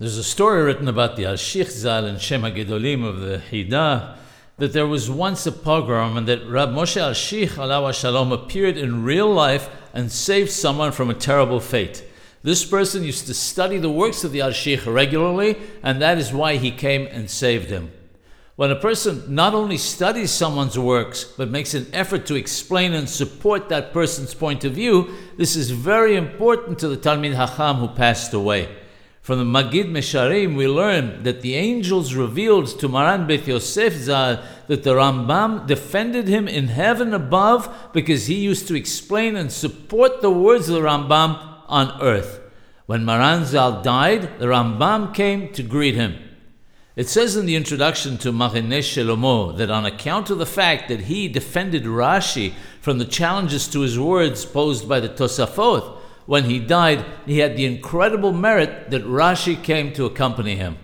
There's a story written about the Alshich Zal and Shem HaGedolim of the Hida that there was once a pogrom and that Rab Moshe Alshich Alawa Shalom appeared in real life and saved someone from a terrible fate. This person used to study the works of the Alshich regularly, and that is why he came and saved him. When a person not only studies someone's works, but makes an effort to explain and support that person's point of view, this is very important to the Talmid Hacham who passed away. From the Magid Mesharim, we learn that the angels revealed to Maran Beth Yosef Zal that the Rambam defended him in heaven above because he used to explain and support the words of the Rambam on earth. When Maran Zal died, the Rambam came to greet him. It says in the introduction to Machane Shelomo that on account of the fact that he defended Rashi from the challenges to his words posed by the Tosafot, when he died, he had the incredible merit that Rashi came to accompany him.